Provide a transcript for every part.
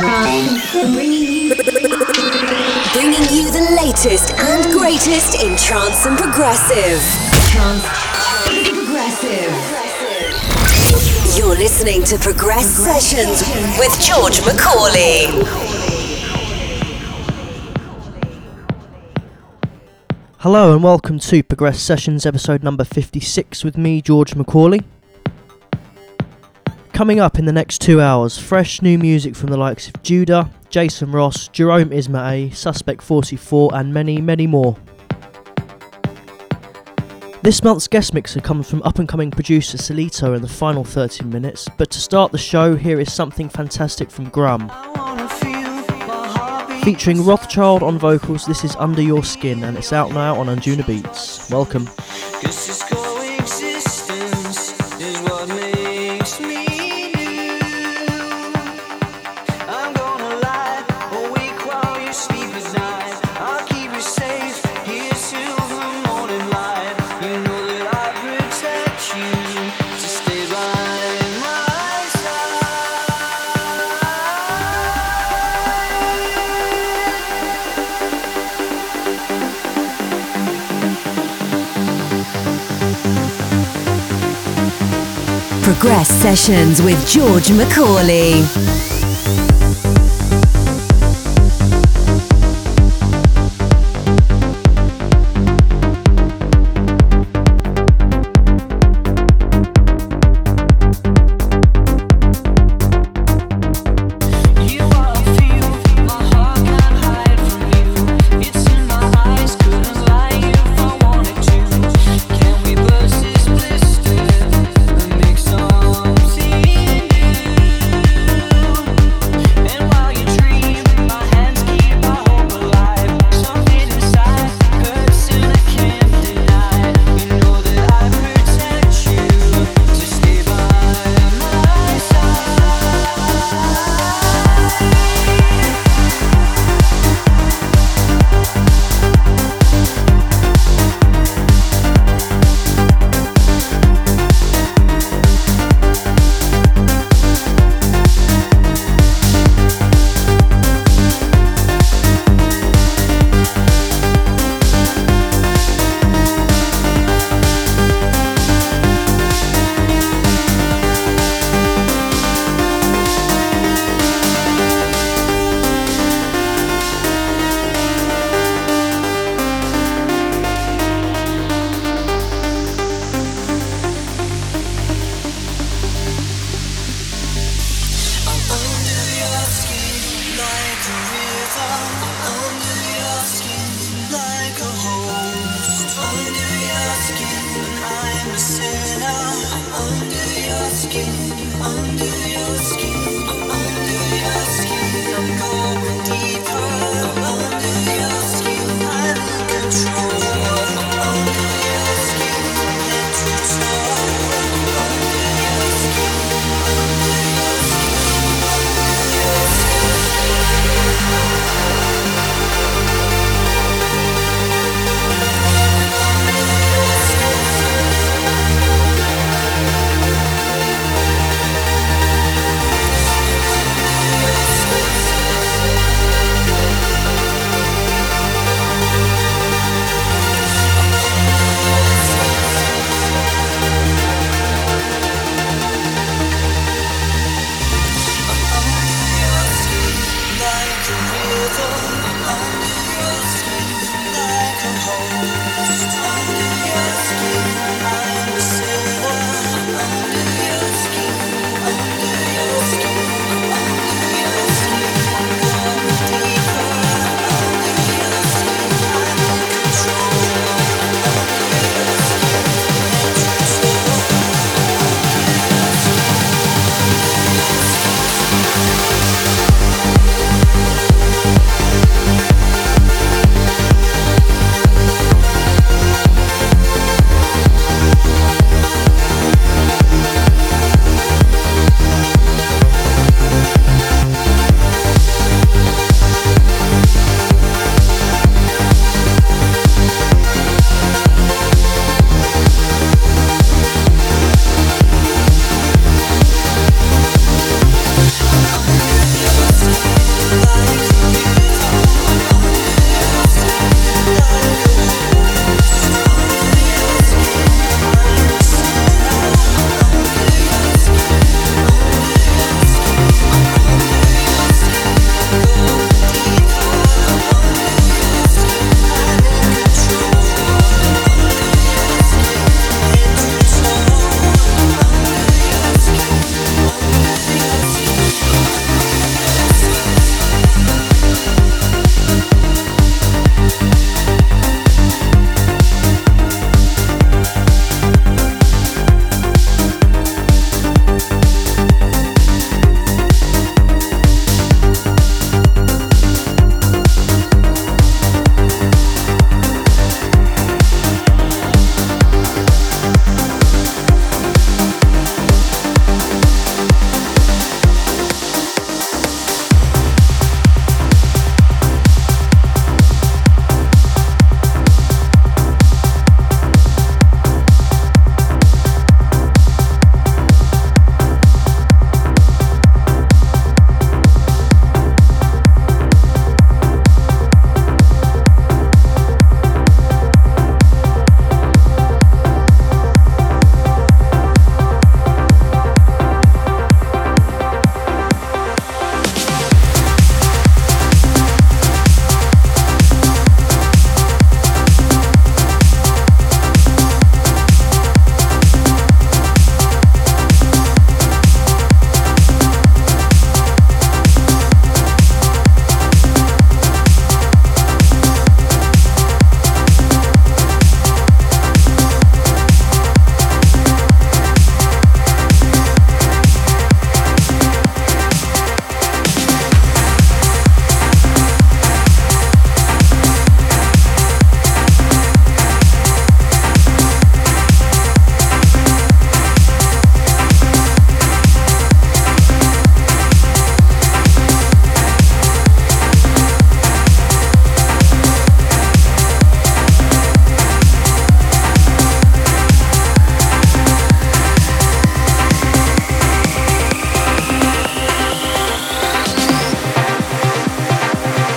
Bringing you the latest and greatest in trance and progressive. Trance progressive. You're listening to Progress Sessions with George Macaulay. Hello and welcome to Progress Sessions episode number 56 with me, George Macaulay. Coming up in the next two hours, fresh new music from the likes of Judah, Jason Ross, Jerome Isma-Ae, Suspect 44, and many, many more. This month's guest mixer comes from up and coming producer Solito in the final 13 minutes, but to start the show, here is something fantastic from Grum. Featuring Rothschild on vocals, this is Under Your Skin, and it's out now on Anjunabeats. Welcome. Progress Sessions with George Macaulay.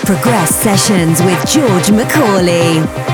Progress Sessions with George Macaulay.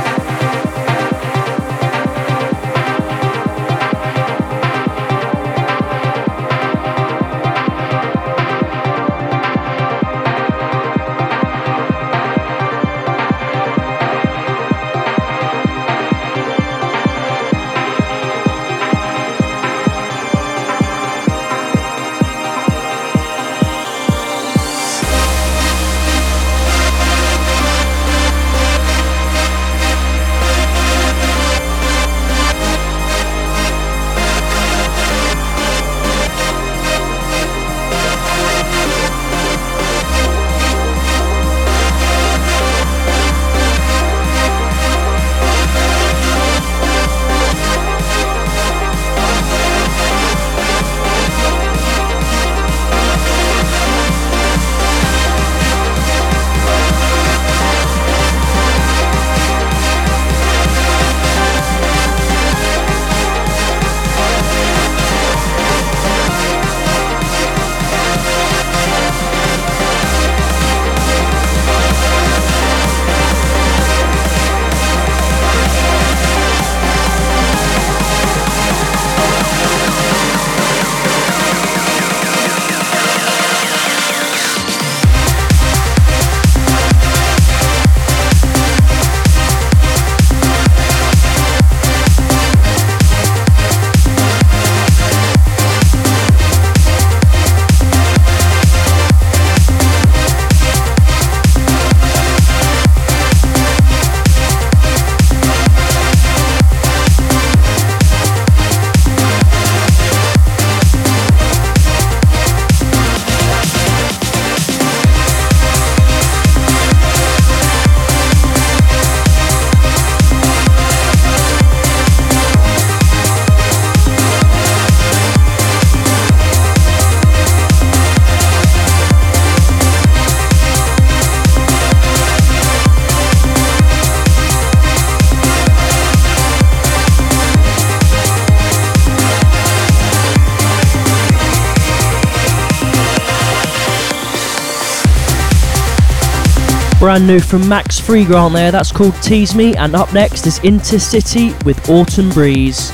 Brand new from Max Freegrant there, that's called Tease Me, and up next is Intercity with Autumn Breeze.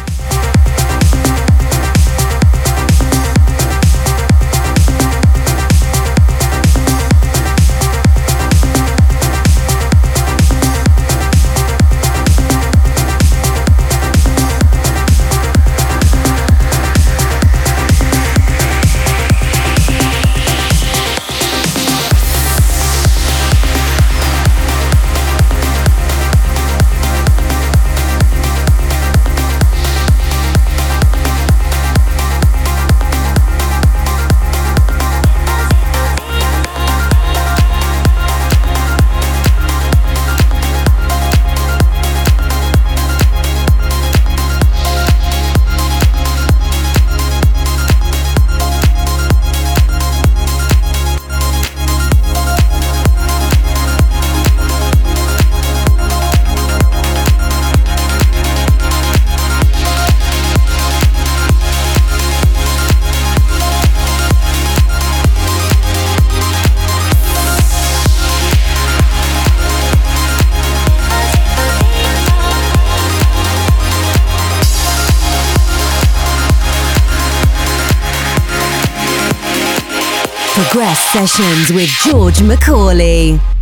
Progress Sessions with George Macaulay.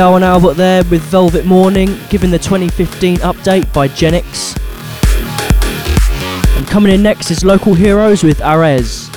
And Albert there with Velvet Morning, giving the 2015 update by Genix. And coming in next is Local Heroes with Ares.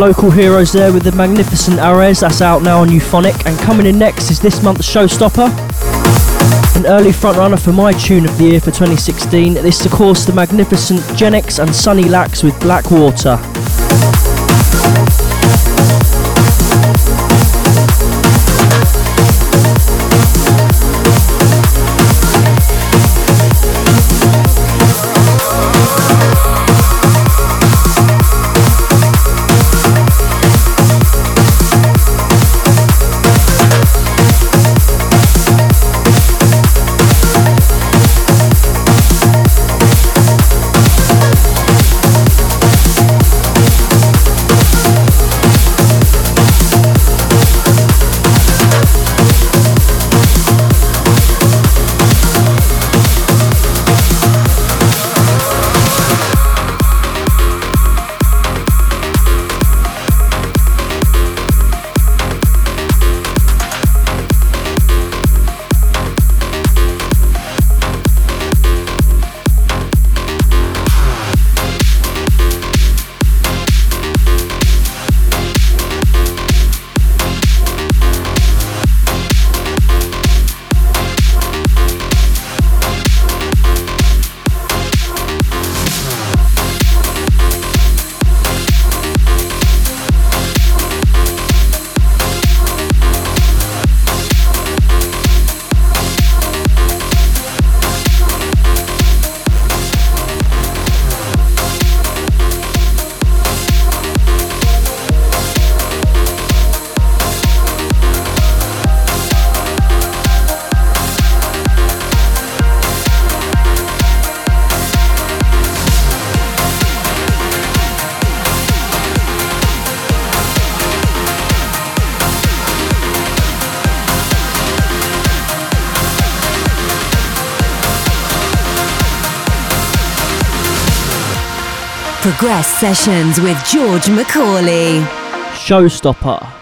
Local heroes there with the magnificent Ares, that's out now on Euphonic. And coming in next is this month's showstopper. An early frontrunner for my tune of the year for 2016. This is, of course, the magnificent Genix and Sunny Lax with Black Progress Sessions with George Macaulay. Showstopper.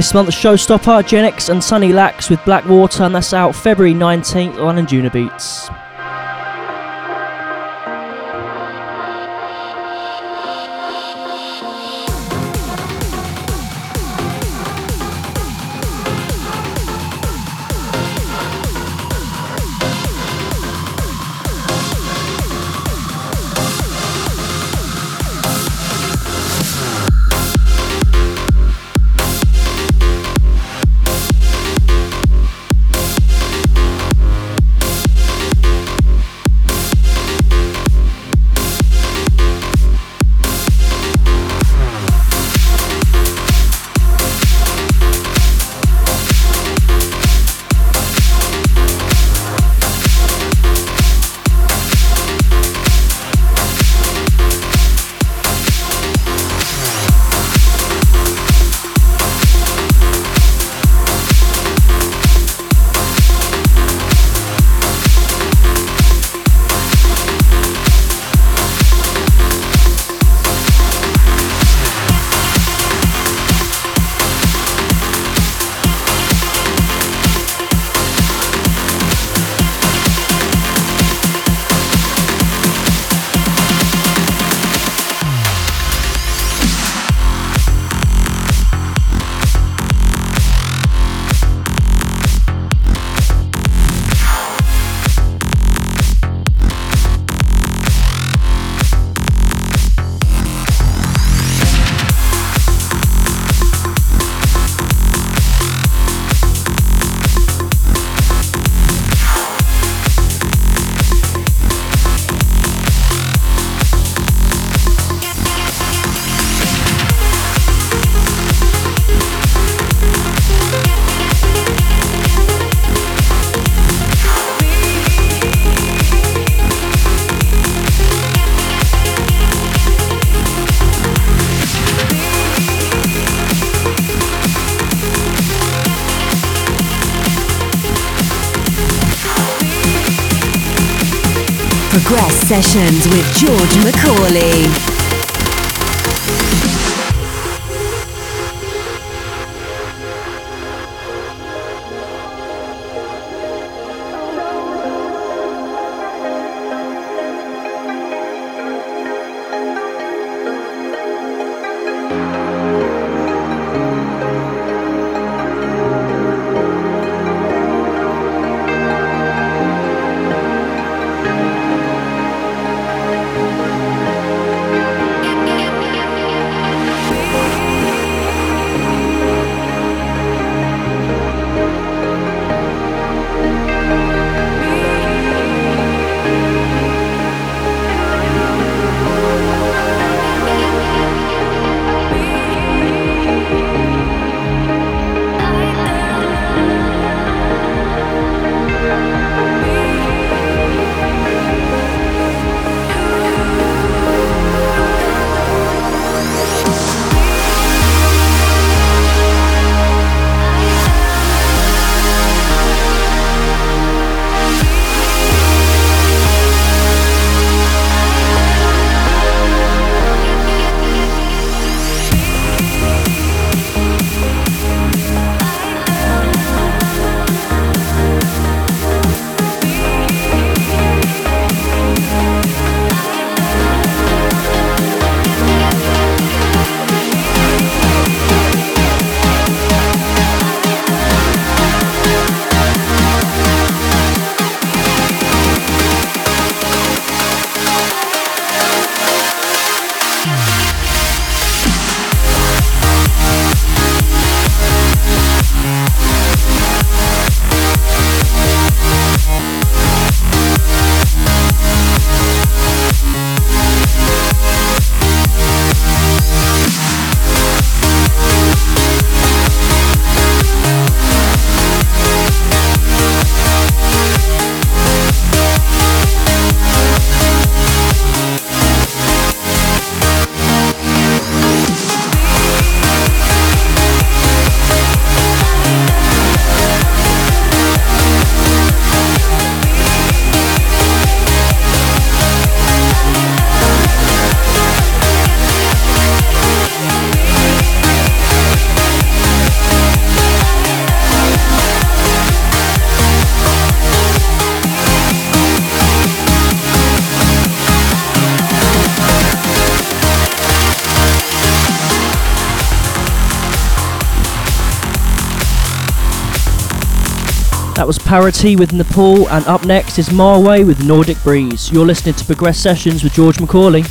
This month's showstopper, Genix and Sunny Lax with Blackwater, and that's out February 19th on Anjunabeats. Sessions with George Macaulay. That was Parity with Nepal, and up next is Marway with Nordic Breeze. You're listening to Progress Sessions with George Macaulay.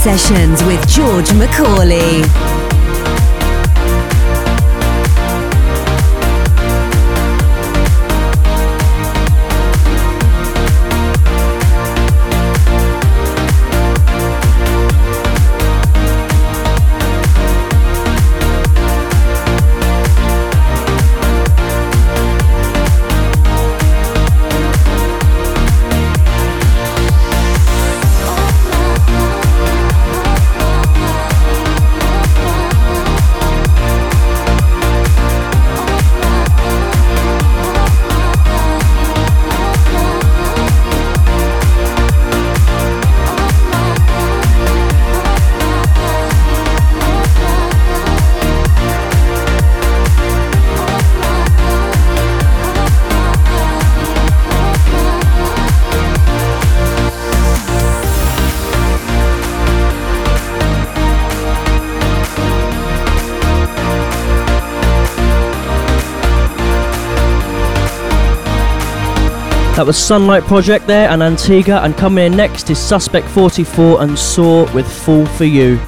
Sessions with George Macaulay. That was Sunlight Project there and Antigua, and coming in next is Suspect 44 and Saw with Fall for You.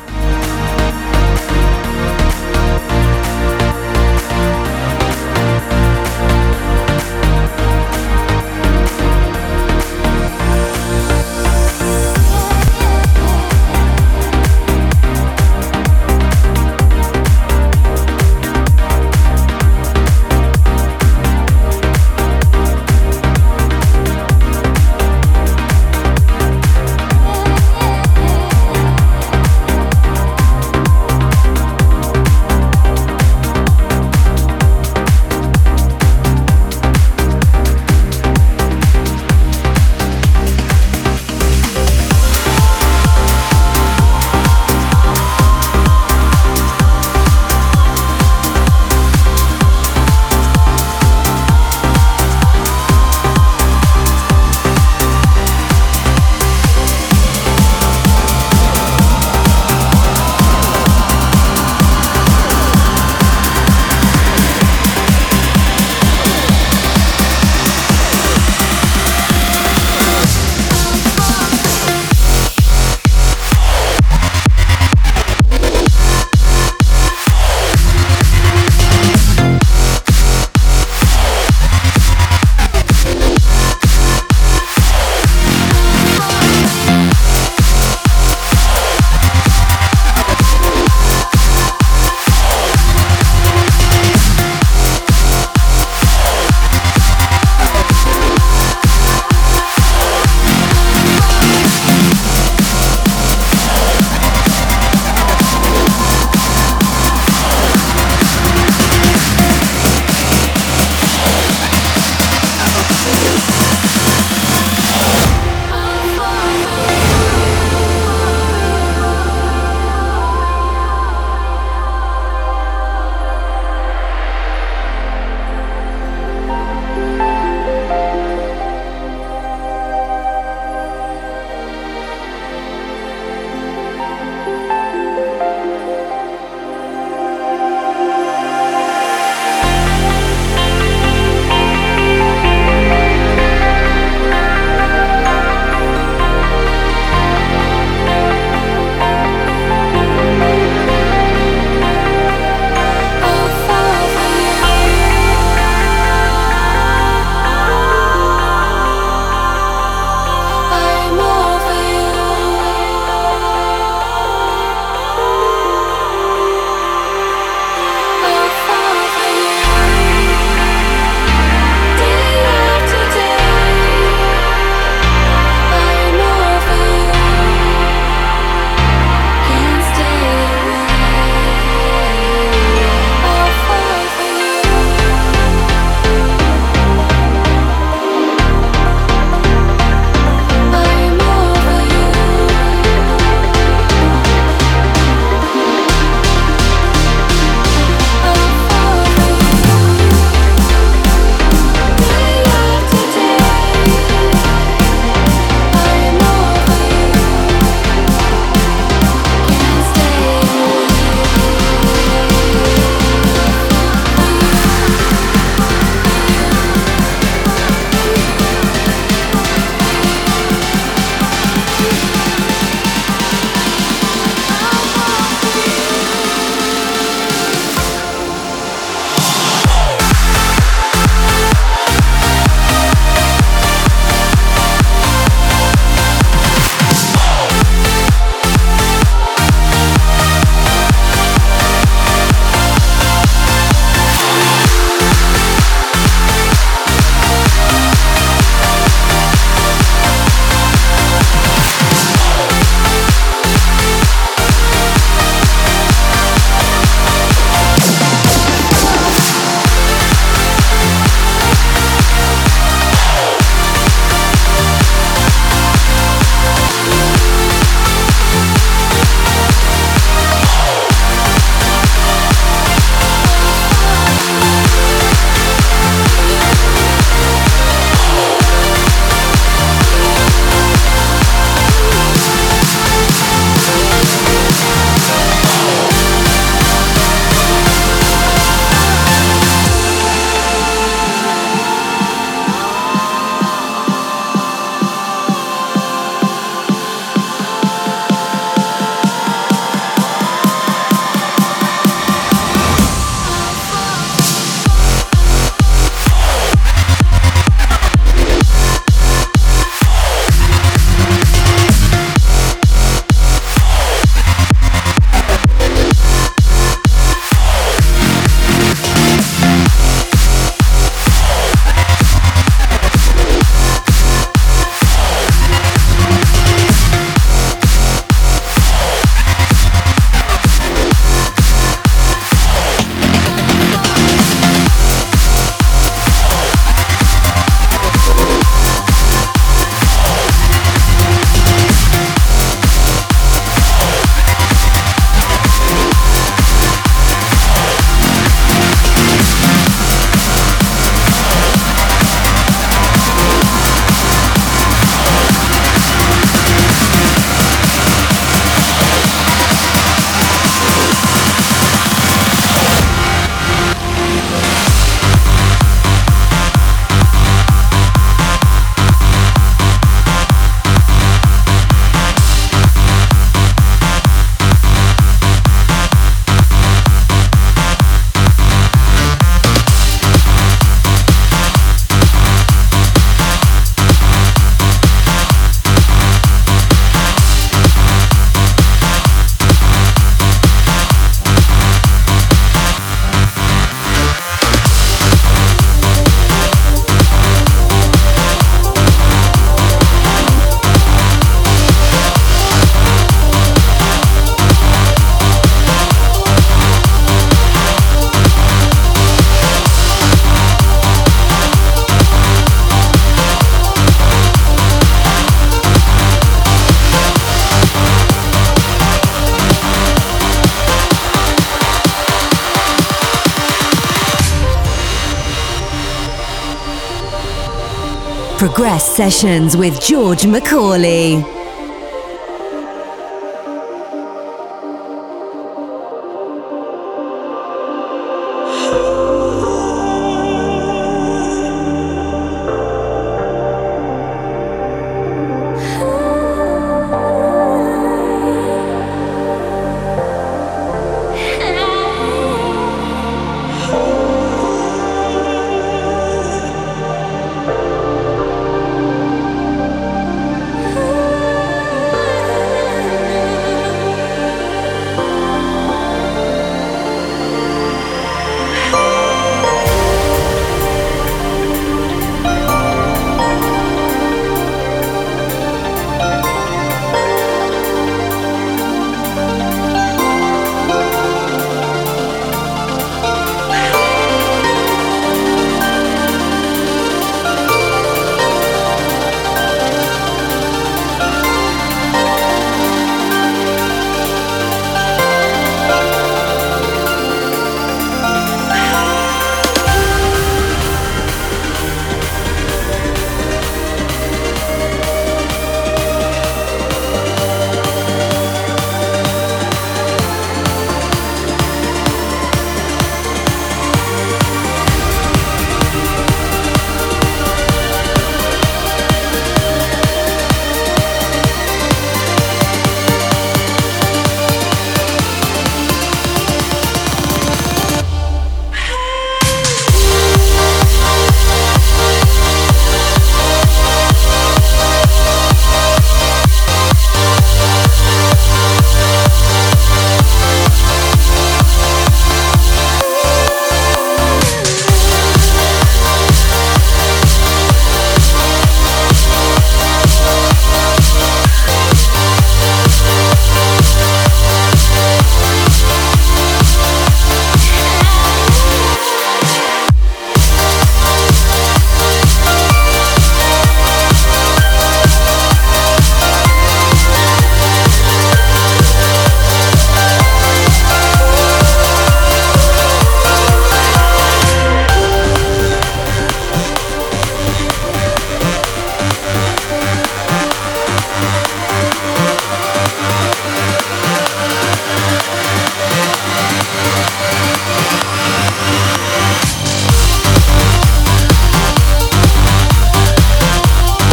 Sessions with George Macaulay.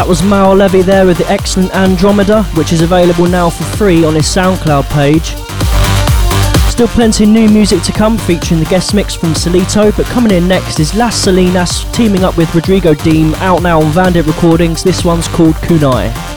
Was Maor Levi there with the excellent Andromeda, which is available now for free on his SoundCloud page. Still plenty new music to come featuring the guest mix from Solito, but coming in next is Las Salinas teaming up with Rodrigo Deem out now on Vandit Recordings. This one's called Kunai.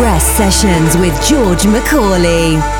Progress Sessions with George Macaulay.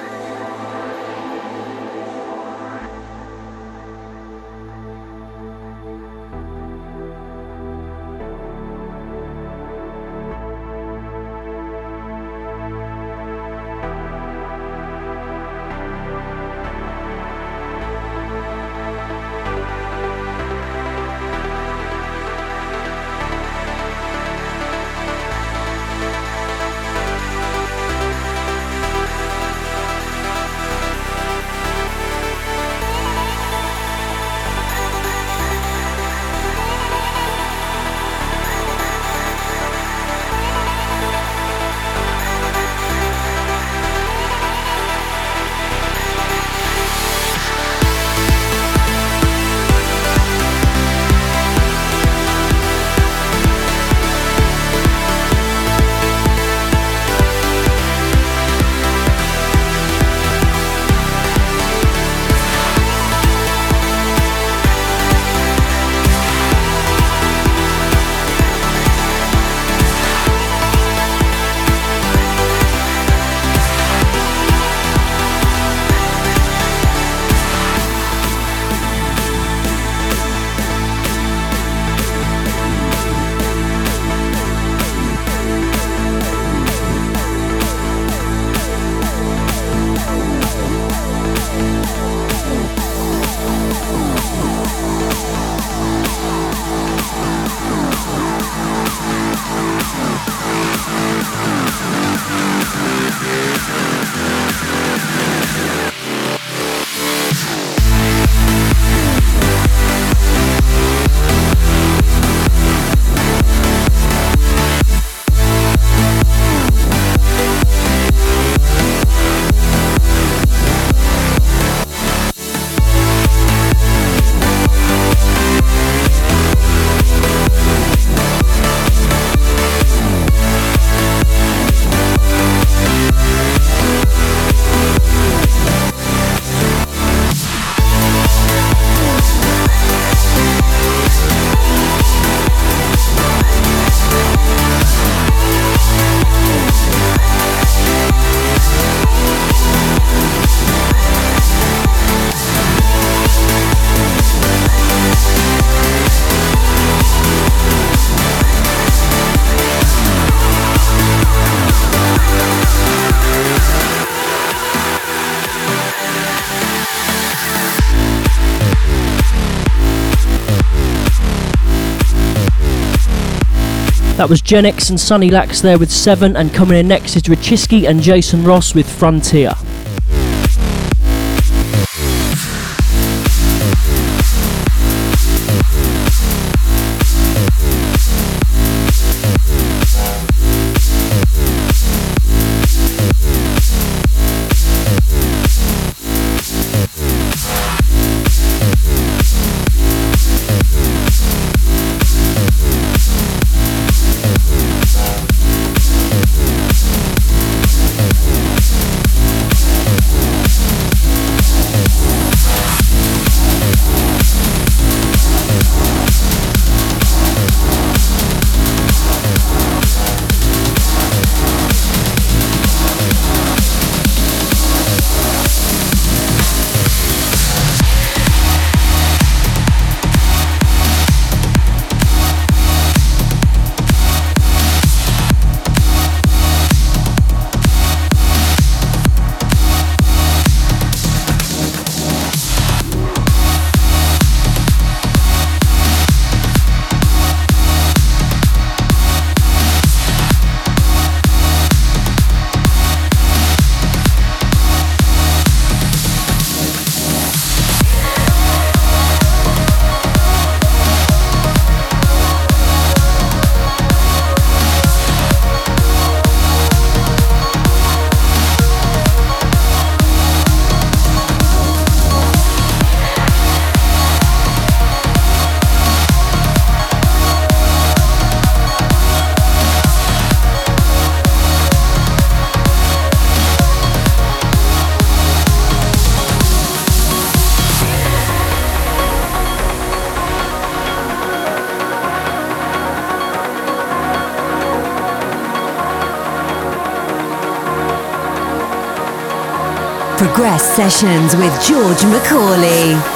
That was Genix and Sunny Lax there with Seven, and coming in next is Richiski and Jason Ross with Frontier. Sessions with George Macaulay.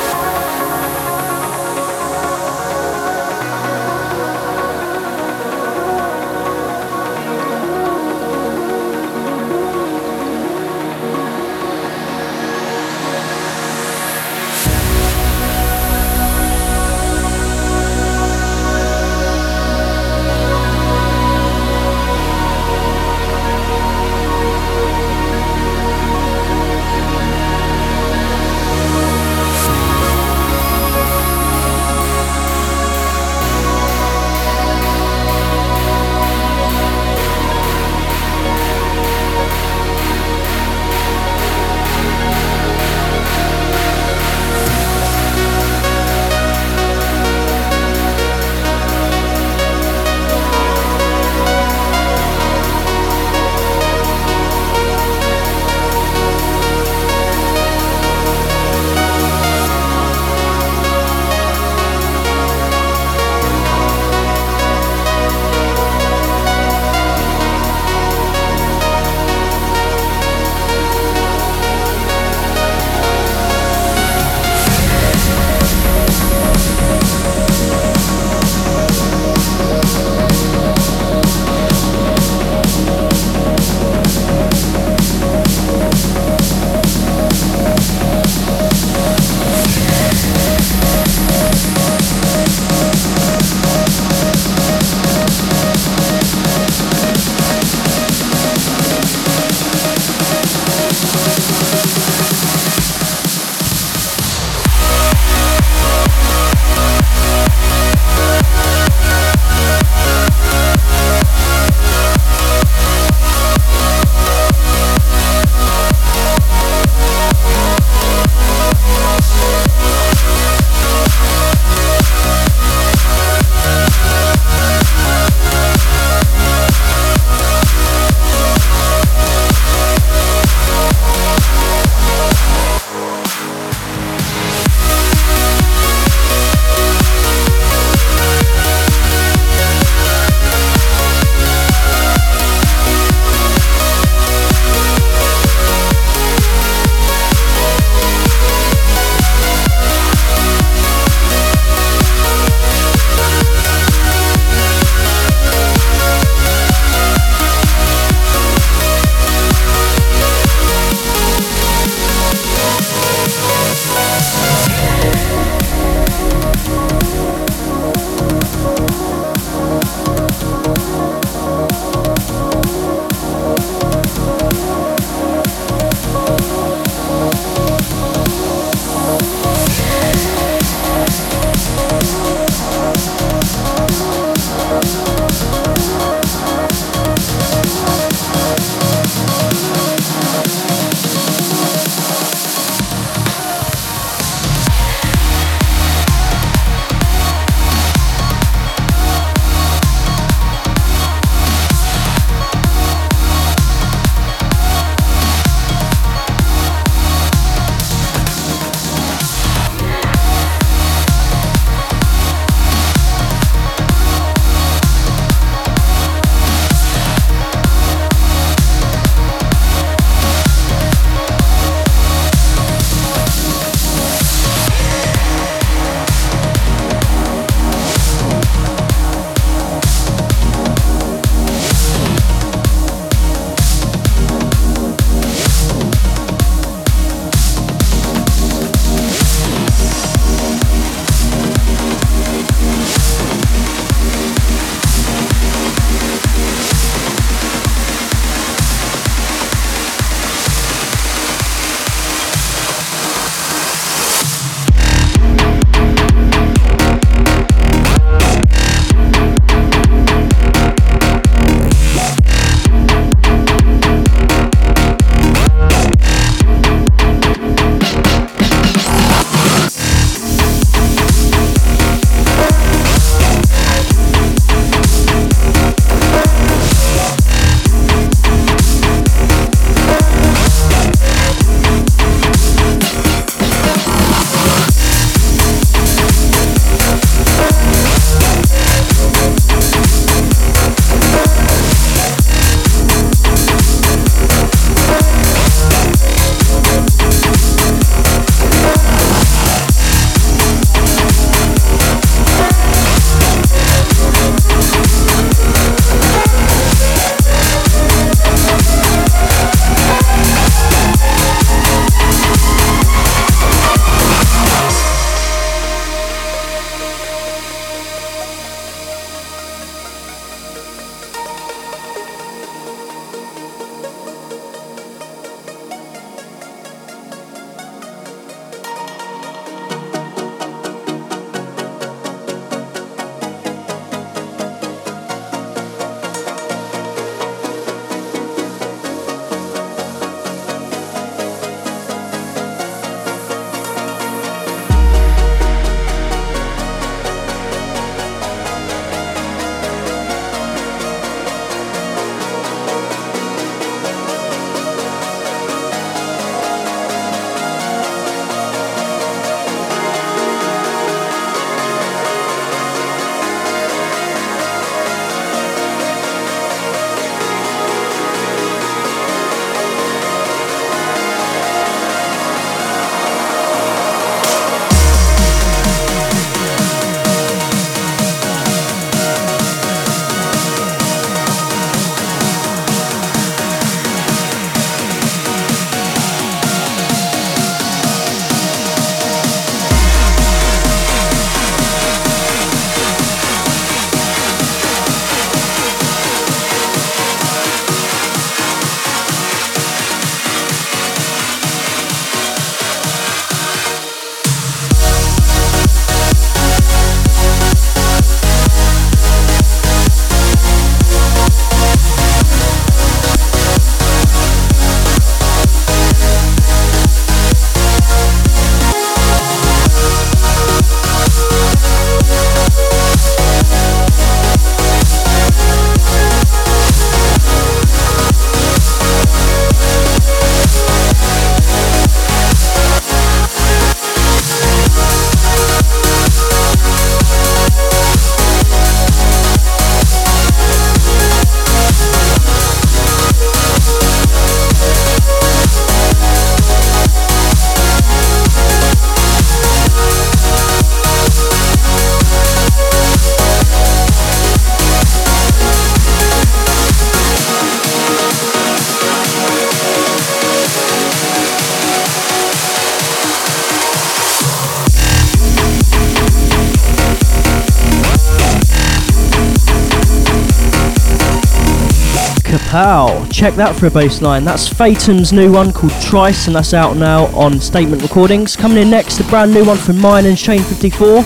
Check that for a bass line. That's Phaeton's new one called Trice, and that's out now on Statement Recordings. Coming in next, a brand new one from Myon and Shane 54.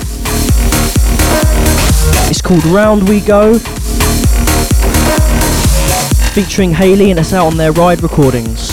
It's called Round We Go, featuring Haley, and it's out on their Ride Recordings.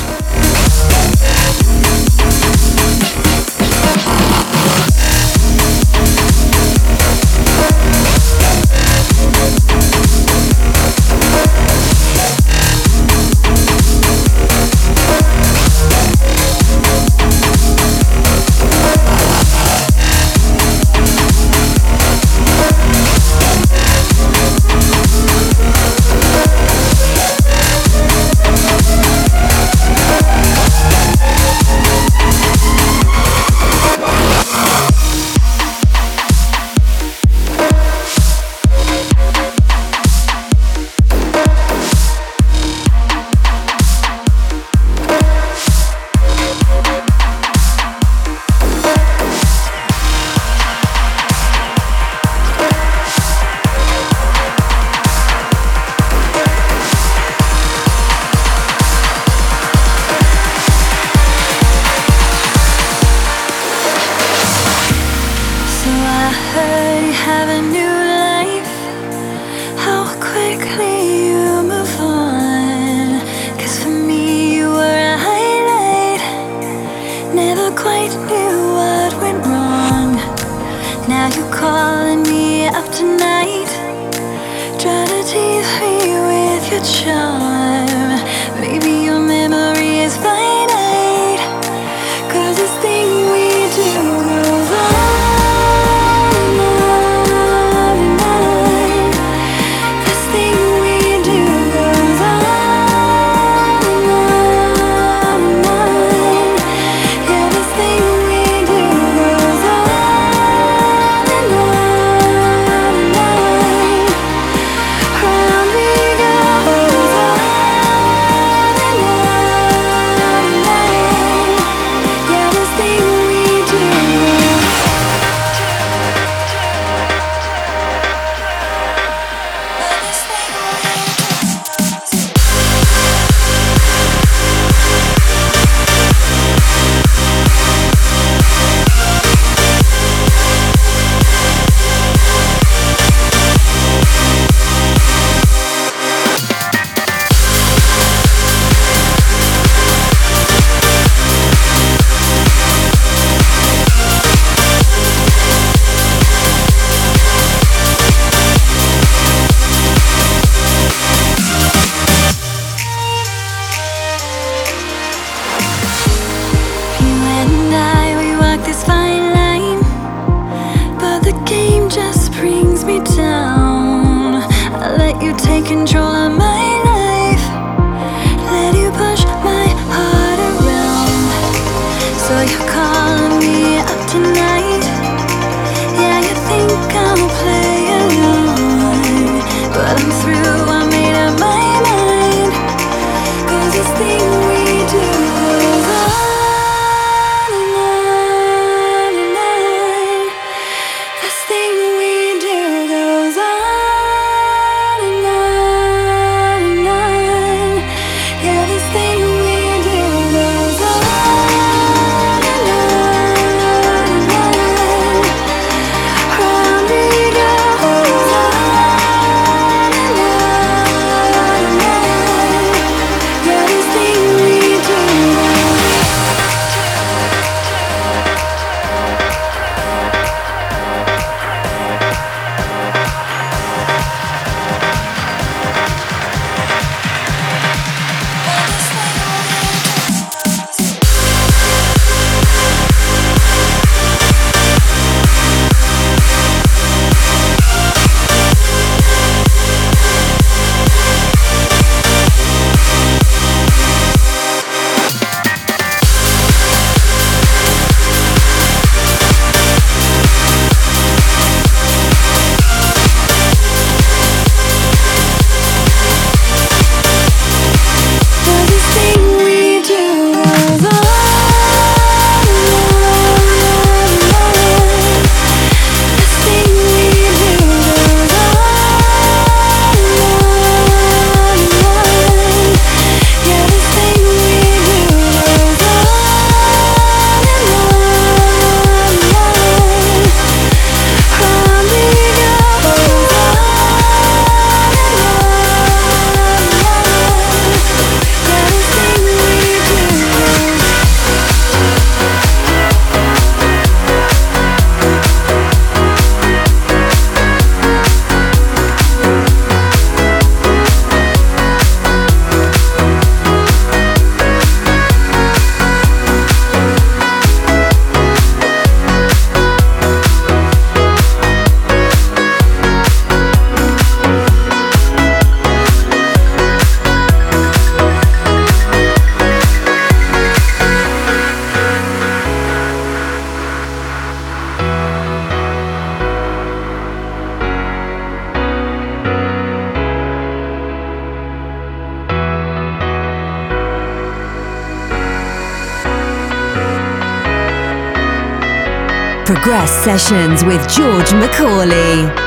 Progress Sessions with George Macaulay.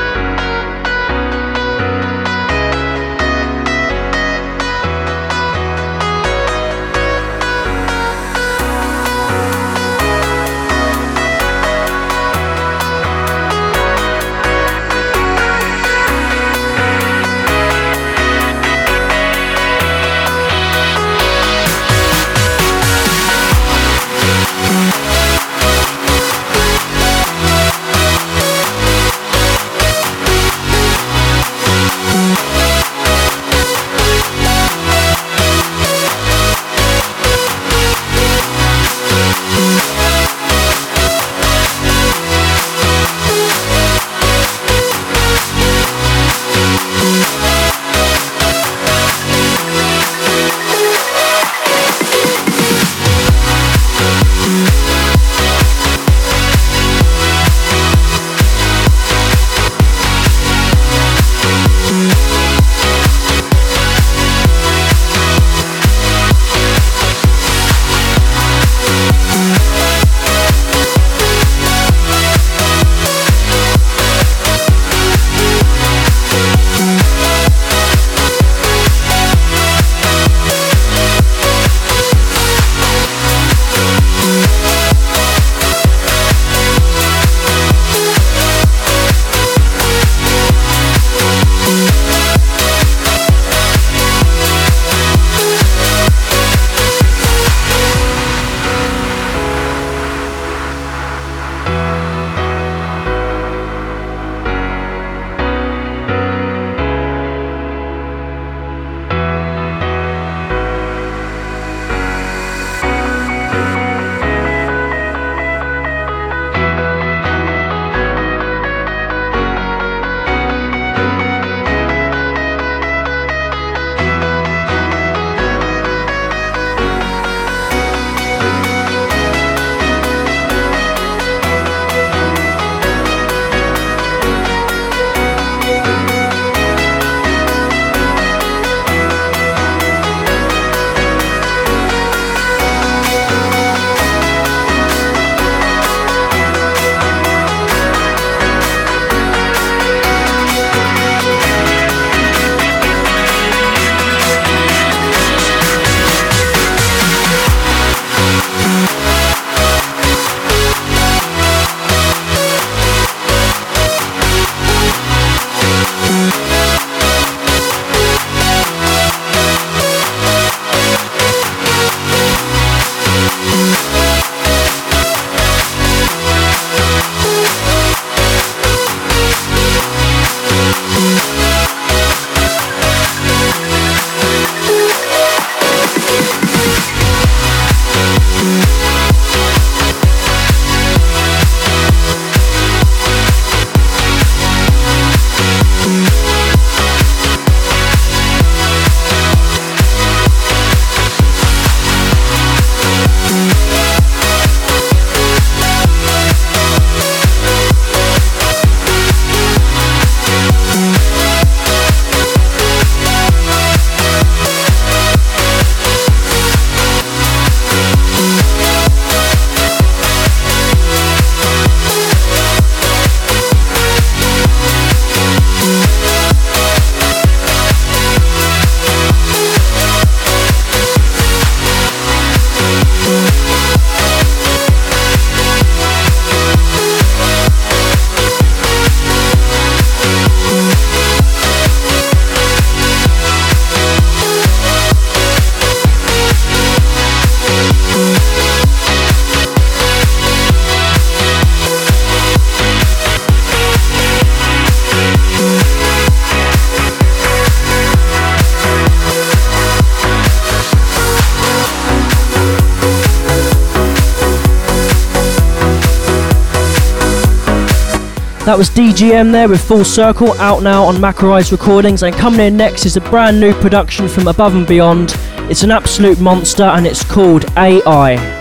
That was DGM there with Full Circle, out now on Macarize Recordings. And coming in next is a brand new production from Above and Beyond. It's an absolute monster and it's called AI.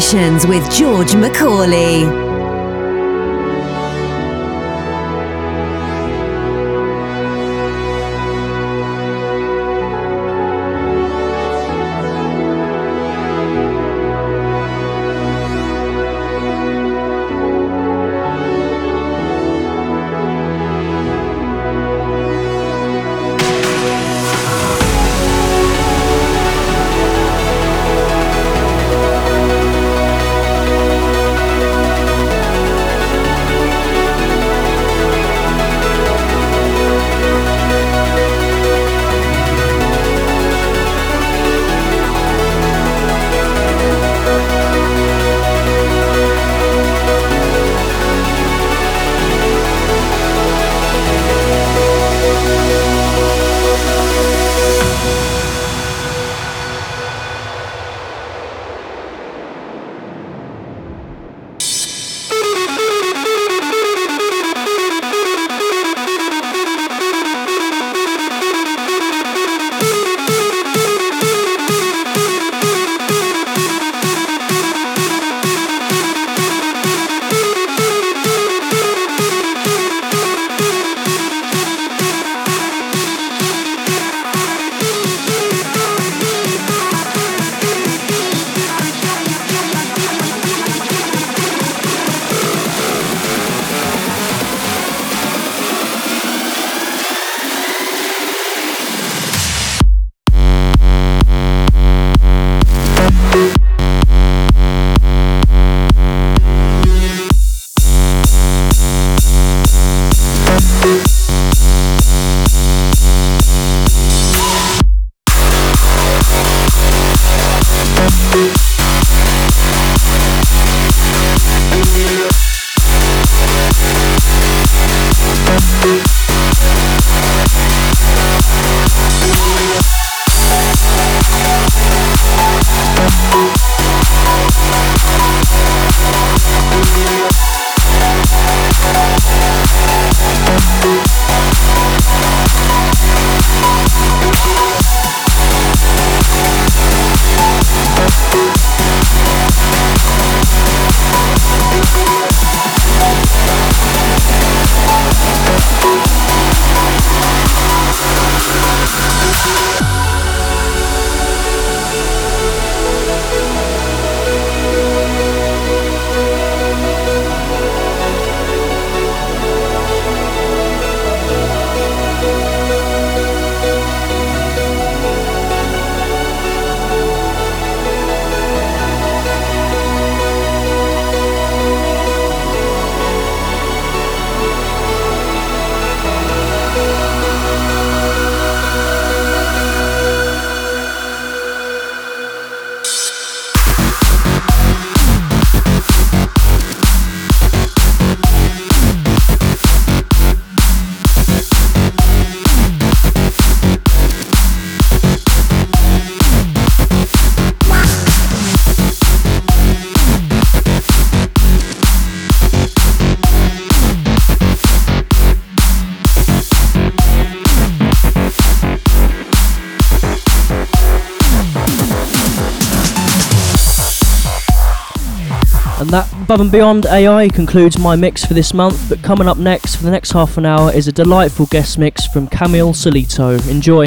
Sessions with George Macaulay. Above and Beyond AI concludes my mix for this month, but coming up next for the next half an hour is a delightful guest mix from Camille Solito. Enjoy.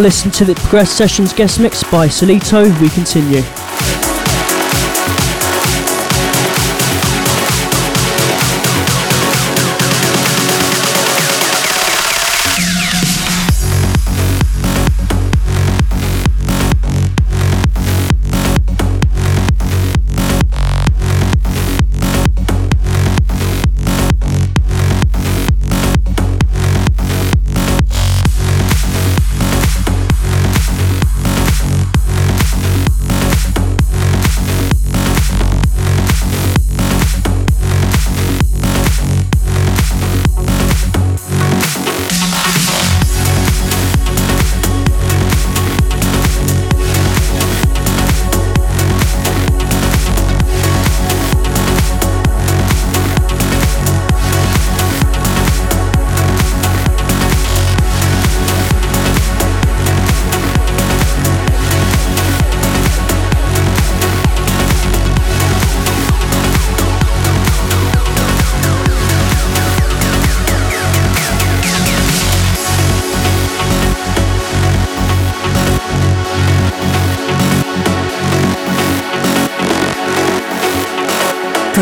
Listening to the Progress Sessions guest mix by Solito. We continue.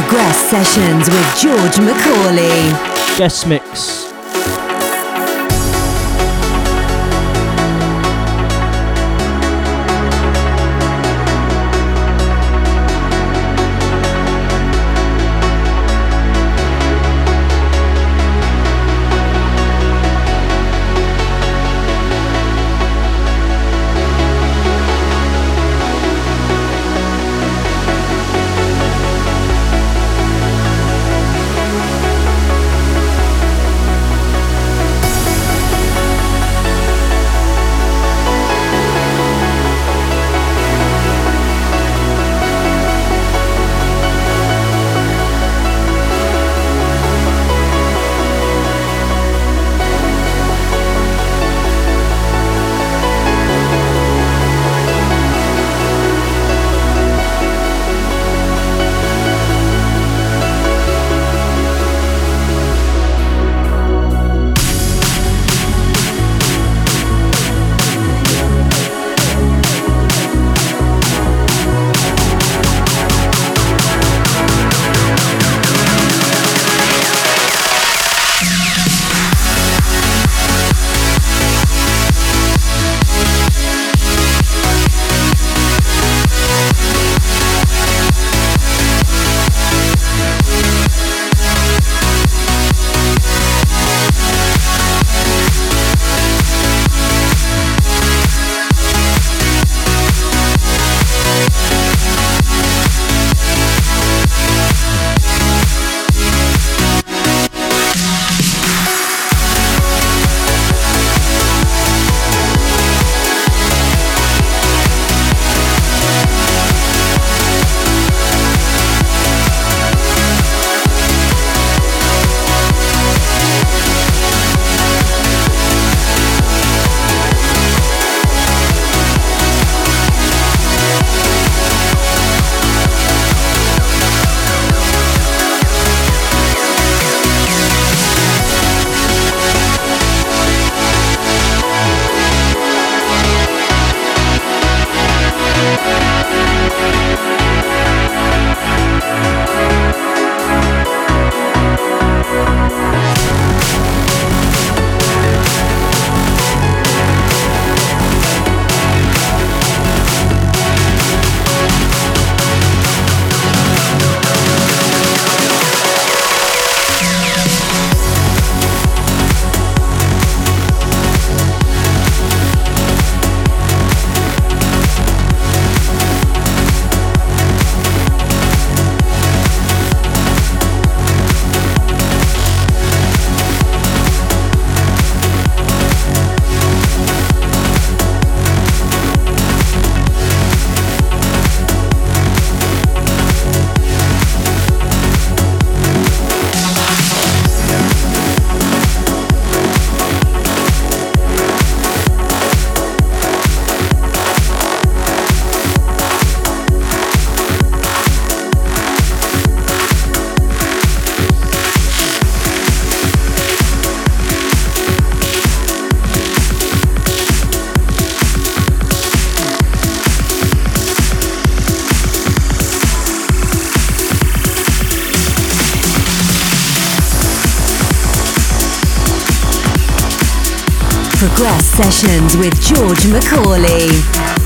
Progress Sessions with George Macaulay. Guest mix. Progress Sessions with George Macaulay.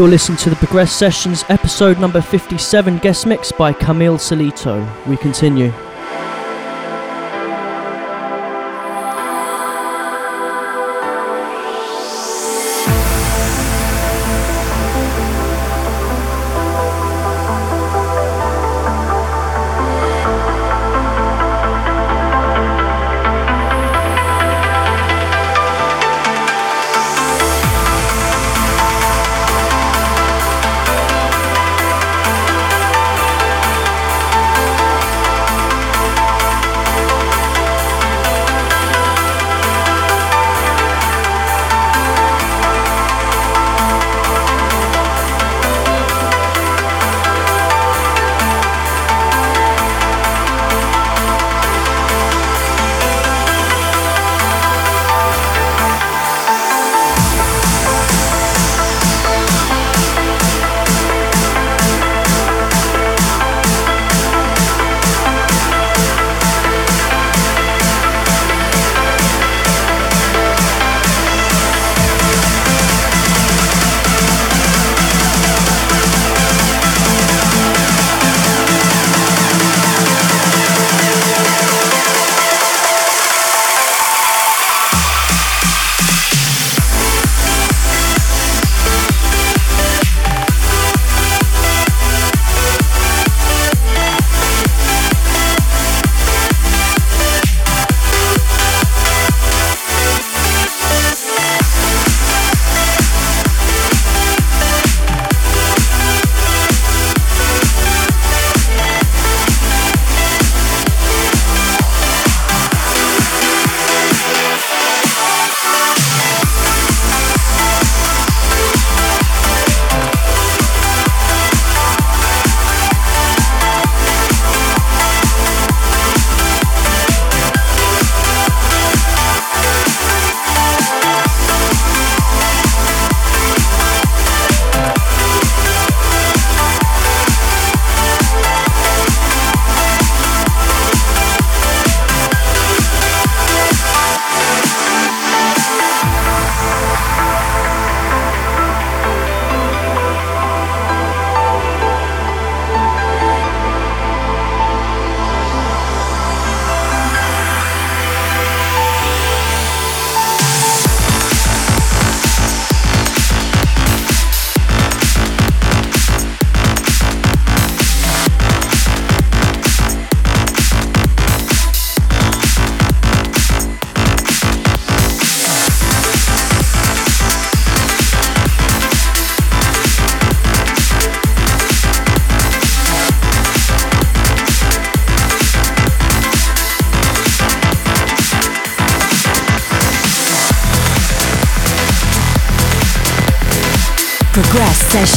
You're listening to the Progress Sessions, episode number 57, guest mix by Camille Solito. We continue.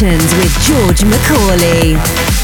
Sessions with George Macaulay.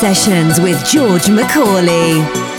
Sessions with George Macaulay.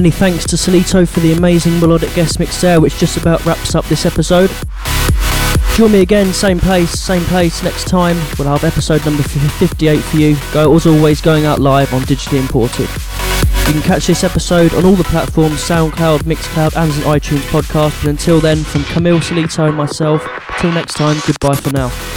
Many thanks to Solito for the amazing melodic guest mix there, which just about wraps up this episode. Join me again, same place, same place next time. We'll have episode number 58 for you. Go as always, going out live on digitally imported. You can catch this episode on all the platforms SoundCloud, Mixcloud, and an iTunes podcast. And until then, from Camille Solito and myself, till next time, goodbye for now.